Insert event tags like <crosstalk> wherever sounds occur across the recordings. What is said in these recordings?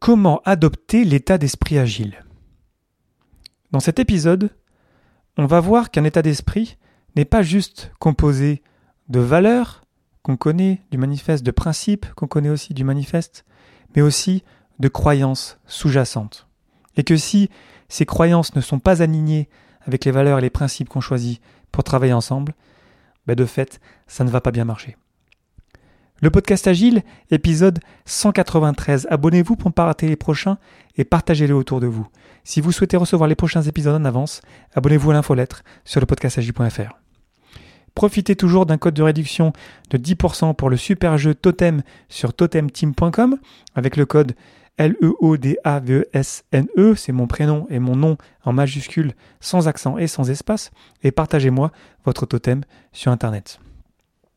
Comment adopter l'état d'esprit agile? Dans cet épisode, on va voir qu'un état d'esprit n'est pas juste composé de valeurs qu'on connaît du manifeste, de principes qu'on connaît aussi du manifeste, mais aussi de croyances sous-jacentes. Et que si ces croyances ne sont pas alignées avec les valeurs et les principes qu'on choisit pour travailler ensemble, ben de fait, ça ne va pas bien marcher. Le podcast Agile, épisode 193. Abonnez-vous pour ne pas rater les prochains et partagez-les autour de vous. Si vous souhaitez recevoir les prochains épisodes en avance, abonnez-vous à l'infolettre sur le podcastagile.fr. Profitez toujours d'un code de réduction de 10% pour le super jeu Totem sur totemteam.com avec le code L-E-O-D-A-V-E-S-N-E, e. c'est mon prénom et mon nom en majuscule sans accent et sans espace, et partagez-moi votre totem sur Internet.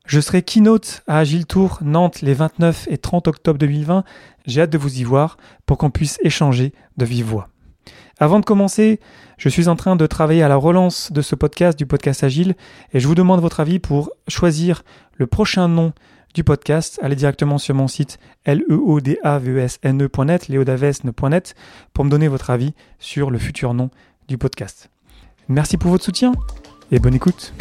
Je serai keynote à Agile Tour Nantes les 29 et 30 octobre 2020. J'ai hâte de vous y voir pour qu'on puisse échanger de vive voix. Avant de commencer, je suis en train de travailler à la relance de ce podcast, du podcast Agile, et je vous demande votre avis pour choisir le prochain nom du podcast. Allez directement sur mon site leodavesne.net, leodavesne.net, pour me donner votre avis sur le futur nom du podcast. Merci pour votre soutien et bonne écoute.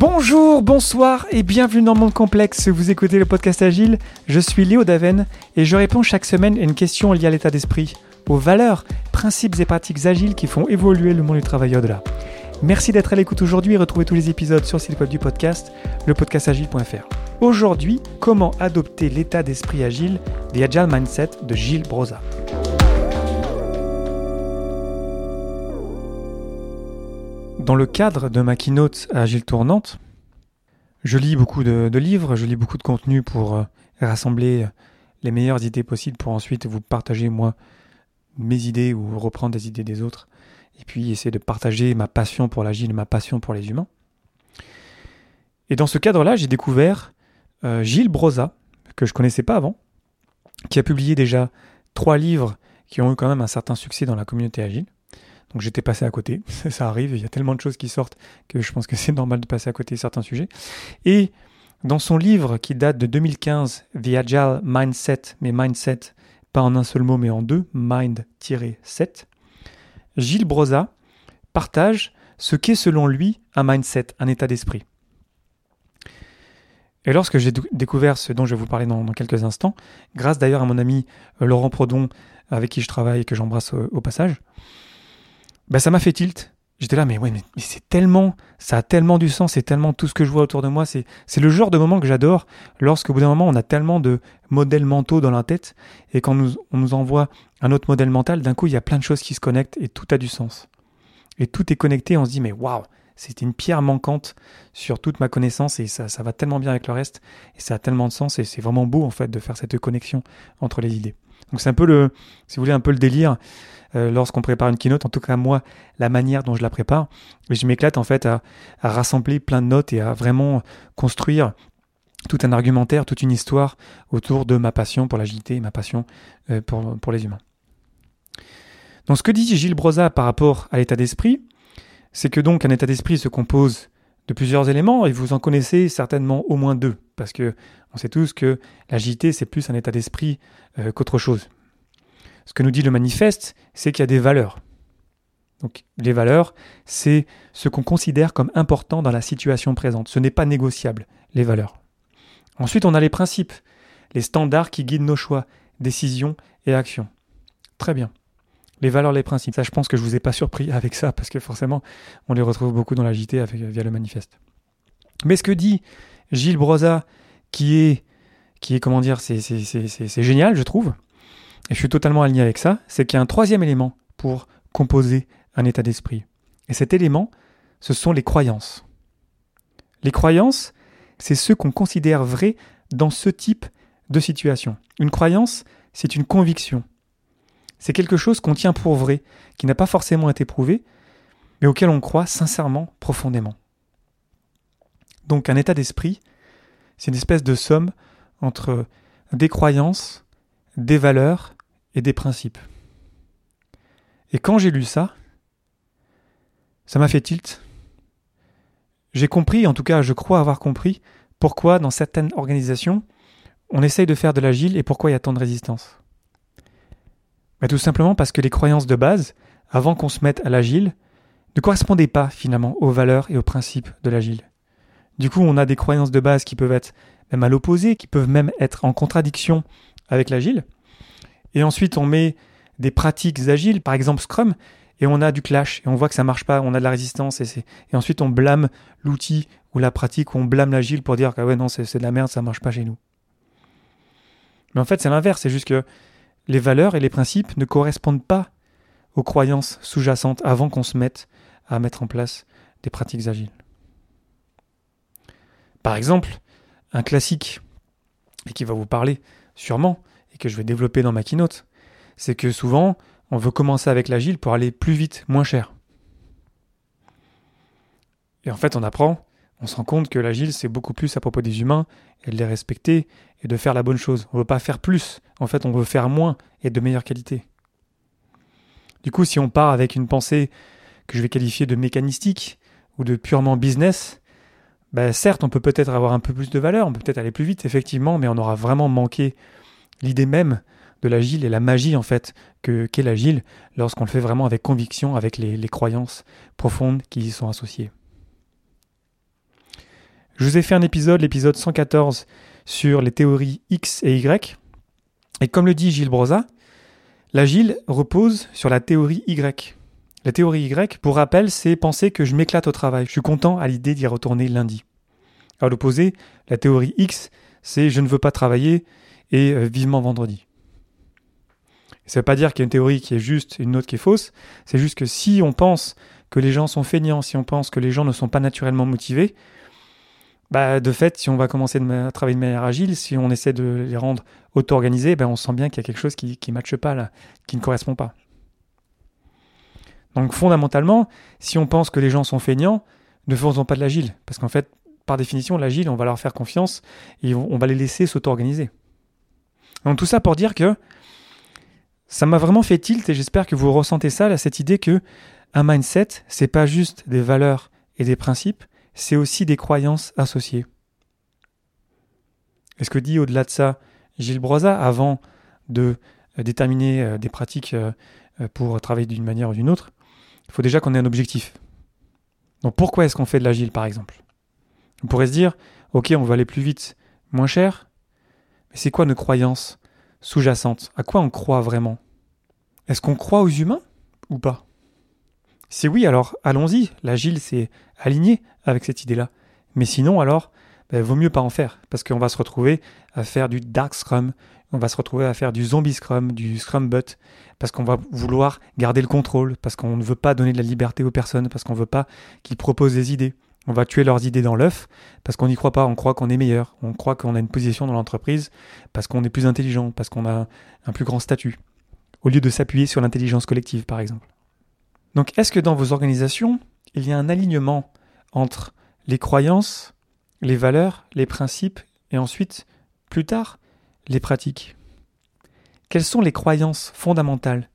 Bonjour, bonsoir et bienvenue dans Monde Complexe. Vous écoutez le podcast Agile. Je suis Léo Daven et je réponds chaque semaine à une question liée à l'état d'esprit, aux valeurs, principes et pratiques agiles qui font évoluer le monde du travail au-delà. Merci d'être à l'écoute aujourd'hui et retrouvez tous les épisodes sur le site web du podcast, lepodcastagile.fr. Aujourd'hui, comment adopter l'état d'esprit agile des Agile Mindset de Gilles Broza. Dans le cadre de ma keynote Agile Tournante, je lis beaucoup de, livres, je lis beaucoup de contenu pour euh, rassembler les meilleures idées possibles pour ensuite vous partager moi mes idées ou reprendre des idées des autres et puis essayer de partager ma passion pour l'agile, ma passion pour les humains. Et dans ce cadre-là, j'ai découvert euh, Gilles Broza, que je connaissais pas avant, qui a publié déjà trois livres qui ont eu quand même un certain succès dans la communauté agile. Donc j'étais passé à côté. <laughs> Ça arrive, il y a tellement de choses qui sortent que je pense que c'est normal de passer à côté certains sujets. Et dans son livre qui date de 2015, The Agile Mindset, mais Mindset, pas en un seul mot mais en deux, Mind-7, Gilles Broza partage ce qu'est selon lui un mindset, un état d'esprit. Et lorsque j'ai découvert ce dont je vais vous parler dans, quelques instants, grâce d'ailleurs à mon ami euh, Laurent Prodon, avec qui je travaille et que j'embrasse au passage, bah, ça m'a fait tilt. J'étais là, mais ouais, mais, c'est tellement, ça a tellement du sens, c'est tellement tout ce que je vois autour de moi. C'est, c'est le genre de moment que j'adore lorsqu'au bout d'un moment, on a tellement de modèles mentaux dans la tête et quand nous, on nous envoie un autre modèle mental, d'un coup, il y a plein de choses qui se connectent et tout a du sens. Et tout est connecté, on se dit, mais waouh, c'était une pierre manquante sur toute ma connaissance et ça va tellement bien avec le reste et ça a tellement de sens et c'est vraiment beau en fait de faire cette connexion entre les idées. Donc c'est un peu le, si vous voulez, un peu le délire. Euh, lorsqu'on prépare une keynote, en tout cas moi, la manière dont je la prépare. Et je m'éclate en fait à, rassembler plein de notes et à vraiment construire tout un argumentaire, toute une histoire autour de ma passion pour l'agilité et ma passion euh, pour, les humains. Donc ce que dit Gilles Broza par rapport à l'état d'esprit, c'est que donc un état d'esprit se compose de plusieurs éléments et vous en connaissez certainement au moins deux parce que on sait tous que l'agilité c'est plus un état d'esprit euh, qu'autre chose. Ce que nous dit le manifeste, c'est qu'il y a des valeurs. Donc les valeurs, c'est ce qu'on considère comme important dans la situation présente. Ce n'est pas négociable, les valeurs. Ensuite, on a les principes, les standards qui guident nos choix, décisions et actions. Très bien. Les valeurs, les principes. Ça, je pense que je ne vous ai pas surpris <laughs> avec ça, parce que forcément, on les retrouve beaucoup dans la JT via le manifeste. Mais ce que dit Gilles Broza, qui est, qui est comment dire, c'est génial, je trouve, et je suis totalement aligné avec ça, c'est qu'il y a un troisième élément pour composer un état d'esprit. Et cet élément, ce sont les croyances. Les croyances, c'est ce qu'on considère vrai dans ce type de situation. Une croyance, c'est une conviction. C'est quelque chose qu'on tient pour vrai, qui n'a pas forcément été prouvé, mais auquel on croit sincèrement, profondément. Donc un état d'esprit, c'est une espèce de somme entre des croyances, des valeurs et des principes. Et quand j'ai lu ça, ça m'a fait tilt. j'ai compris, en tout cas je crois avoir compris, pourquoi dans certaines organisations, on essaye de faire de l'agile et pourquoi il y a tant de résistance. Bah, tout simplement parce que les croyances de base, avant qu'on se mette à l'agile, ne correspondaient pas finalement aux valeurs et aux principes de l'agile. Du coup, on a des croyances de base qui peuvent être même à l'opposé, qui peuvent même être en contradiction avec l'agile. Et ensuite, on met des pratiques agiles, par exemple Scrum, et on a du clash, et on voit que ça marche pas, on a de la résistance, et, ensuite on blâme l'outil ou la pratique, ou on blâme l'agile pour dire que ouais, c'est de la merde, ça marche pas chez nous. Mais en fait, c'est l'inverse, c'est juste que les valeurs et les principes ne correspondent pas aux croyances sous-jacentes avant qu'on se mette à mettre en place des pratiques agiles. Par exemple, un classique, et qui va vous parler sûrement, et que je vais développer dans ma keynote, c'est que souvent, on veut commencer avec l'agile pour aller plus vite, moins cher. Et en fait, on apprend, on se rend compte que l'agile, c'est beaucoup plus à propos des humains, et de les respecter, et de faire la bonne chose. On ne veut pas faire plus, en fait, on veut faire moins, et de meilleure qualité. Du coup, si on part avec une pensée que je vais qualifier de mécanistique, ou de purement business, ben certes, on peut peut-être avoir un peu plus de valeur, on peut peut-être aller plus vite, effectivement, mais on aura vraiment manqué l'idée même de l'agile et la magie en fait que qu'est l'agile lorsqu'on le fait vraiment avec conviction, avec les, croyances profondes qui y sont associées. Je vous ai fait un épisode, l'épisode 114, sur les théories X et Y. Et comme le dit Gilles Broza, l'agile repose sur la théorie Y. La théorie Y, pour rappel, c'est penser que je m'éclate au travail. Je suis content à l'idée d'y retourner lundi. À l'opposé, la théorie X, c'est je ne veux pas travailler et euh, vivement vendredi. Ça ne veut pas dire qu'il y a une théorie qui est juste et une autre qui est fausse. C'est juste que si on pense que les gens sont feignants, si on pense que les gens ne sont pas naturellement motivés, bah de fait, si on va commencer à travailler de manière agile, si on essaie de les rendre auto-organisés, ben on sent bien qu'il y a quelque chose qui ne matche pas qui ne correspond pas. Donc fondamentalement, si on pense que les gens sont feignants, ne faisons pas de l'agile. Parce qu'en fait, par définition, l'agile, on va leur faire confiance et on va les laisser s'auto-organiser. Donc tout ça pour dire que ça m'a vraiment fait tilt et j'espère que vous ressentez ça, cette idée que un mindset, c'est pas juste des valeurs et des principes, c'est aussi des croyances associées. est ce que dit au-delà de ça Gilles Broza avant de euh, déterminer euh, des pratiques euh, pour travailler d'une manière ou d'une autre, il faut déjà qu'on ait un objectif. Donc pourquoi est-ce qu'on fait de l'agile par exemple? On pourrait se dire, ok, on veut aller plus vite, moins cher, mais c'est quoi nos croyances sous-jacentes? À quoi on croit vraiment? Est-ce qu'on croit aux humains ou pas? Si oui, alors allons-y, l'agile c'est aligné avec cette idée-là. Mais sinon, alors, ben, vaut mieux pas en faire, parce qu'on va se retrouver à faire du dark scrum, on va se retrouver à faire du zombie scrum, du scrum butt, parce qu'on va vouloir garder le contrôle, parce qu'on ne veut pas donner de la liberté aux personnes, parce qu'on ne veut pas qu'ils proposent des idées. On va tuer leurs idées dans l'œuf parce qu'on n'y croit pas, on croit qu'on est meilleur, on croit qu'on a une position dans l'entreprise parce qu'on est plus intelligent, parce qu'on a un plus grand statut, au lieu de s'appuyer sur l'intelligence collective par exemple. Donc est-ce que dans vos organisations, il y a un alignement entre les croyances, les valeurs, les principes et ensuite, plus tard, les pratiques. Quelles sont les croyances fondamentales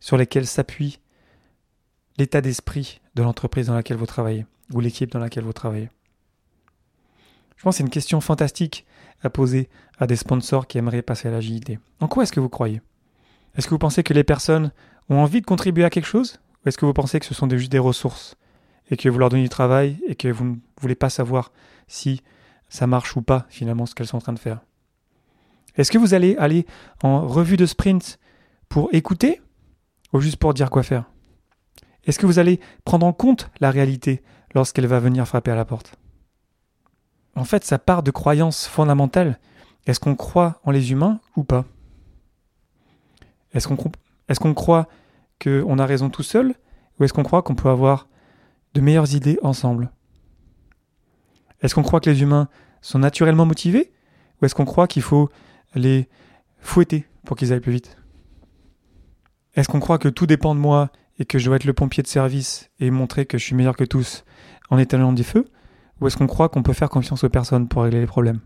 sur lesquelles s'appuie l'état d'esprit de l'entreprise dans laquelle vous travaillez ou l'équipe dans laquelle vous travaillez? Je pense que c'est une question fantastique à poser à des sponsors qui aimeraient passer à l'agilité. En quoi est-ce que vous croyez? Est-ce que vous pensez que les personnes ont envie de contribuer à quelque chose? Ou est-ce que vous pensez que ce sont juste des ressources et que vous leur donnez du travail et que vous ne voulez pas savoir si ça marche ou pas finalement ce qu'elles sont en train de faire? Est-ce que vous allez aller en revue de sprint pour écouter ou juste pour dire quoi faire? Est-ce que vous allez prendre en compte la réalité lorsqu'elle va venir frapper à la porte? En fait, ça part de croyances fondamentales. Est-ce qu'on croit en les humains ou pas? Est-ce qu'on croit qu'on a raison tout seul ou est-ce qu'on croit qu'on peut avoir de meilleures idées ensemble? Est-ce qu'on croit que les humains sont naturellement motivés ou est-ce qu'on croit qu'il faut les fouetter pour qu'ils aillent plus vite. Est-ce qu'on croit que tout dépend de moi et que je dois être le pompier de service et montrer que je suis meilleur que tous en éteignant des feux Ou est-ce qu'on croit qu'on peut faire confiance aux personnes pour régler les problèmes?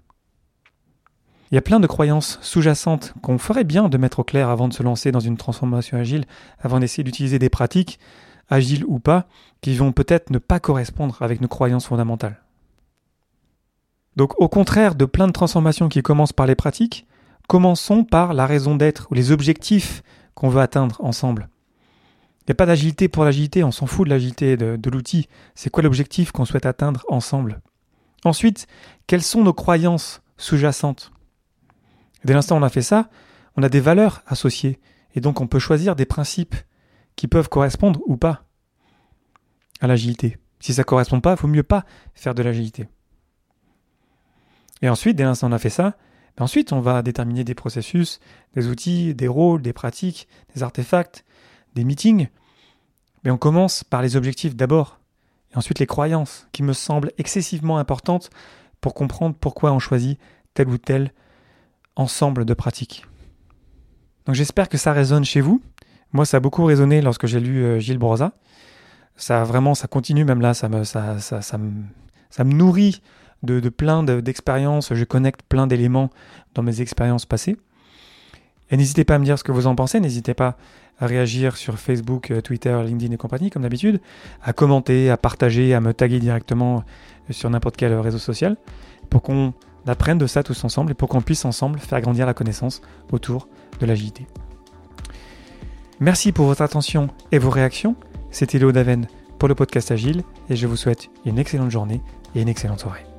Il y a plein de croyances sous-jacentes qu'on ferait bien de mettre au clair avant de se lancer dans une transformation agile, avant d'essayer d'utiliser des pratiques, agiles ou pas, qui vont peut-être ne pas correspondre avec nos croyances fondamentales. Donc au contraire de plein de transformations qui commencent par les pratiques, commençons par la raison d'être ou les objectifs qu'on veut atteindre ensemble. Il n'y a pas d'agilité pour l'agilité, on s'en fout de l'agilité de, l'outil. C'est quoi l'objectif qu'on souhaite atteindre ensemble? Ensuite, quelles sont nos croyances sous-jacentes? Dès l'instant où on a fait ça, on a des valeurs associées, et donc on peut choisir des principes qui peuvent correspondre ou pas à l'agilité. Si ça ne correspond pas, il vaut mieux pas faire de l'agilité. Et ensuite, dès l'instant où on a fait ça, ensuite on va déterminer des processus, des outils, des rôles, des pratiques, des artefacts, des meetings. Mais on commence par les objectifs d'abord, et ensuite les croyances, qui me semblent excessivement importantes pour comprendre pourquoi on choisit tel ou tel ensemble de pratiques. Donc j'espère que ça résonne chez vous. Moi, ça a beaucoup résonné lorsque j'ai lu euh, Gilles Broza. Ça vraiment, ça continue même là, ça me nourrit de, plein d'expériences. je connecte plein d'éléments dans mes expériences passées. Et n'hésitez pas à me dire ce que vous en pensez. N'hésitez pas à réagir sur Facebook, euh, Twitter, LinkedIn et compagnie, comme d'habitude, à commenter, à partager, à me taguer directement sur n'importe quel réseau social, pour qu'on apprenne de ça tous ensemble et pour qu'on puisse ensemble faire grandir la connaissance autour de l'agilité. Merci pour votre attention et vos réactions. C'était Léo Daven pour le podcast Agile et je vous souhaite une excellente journée et une excellente soirée.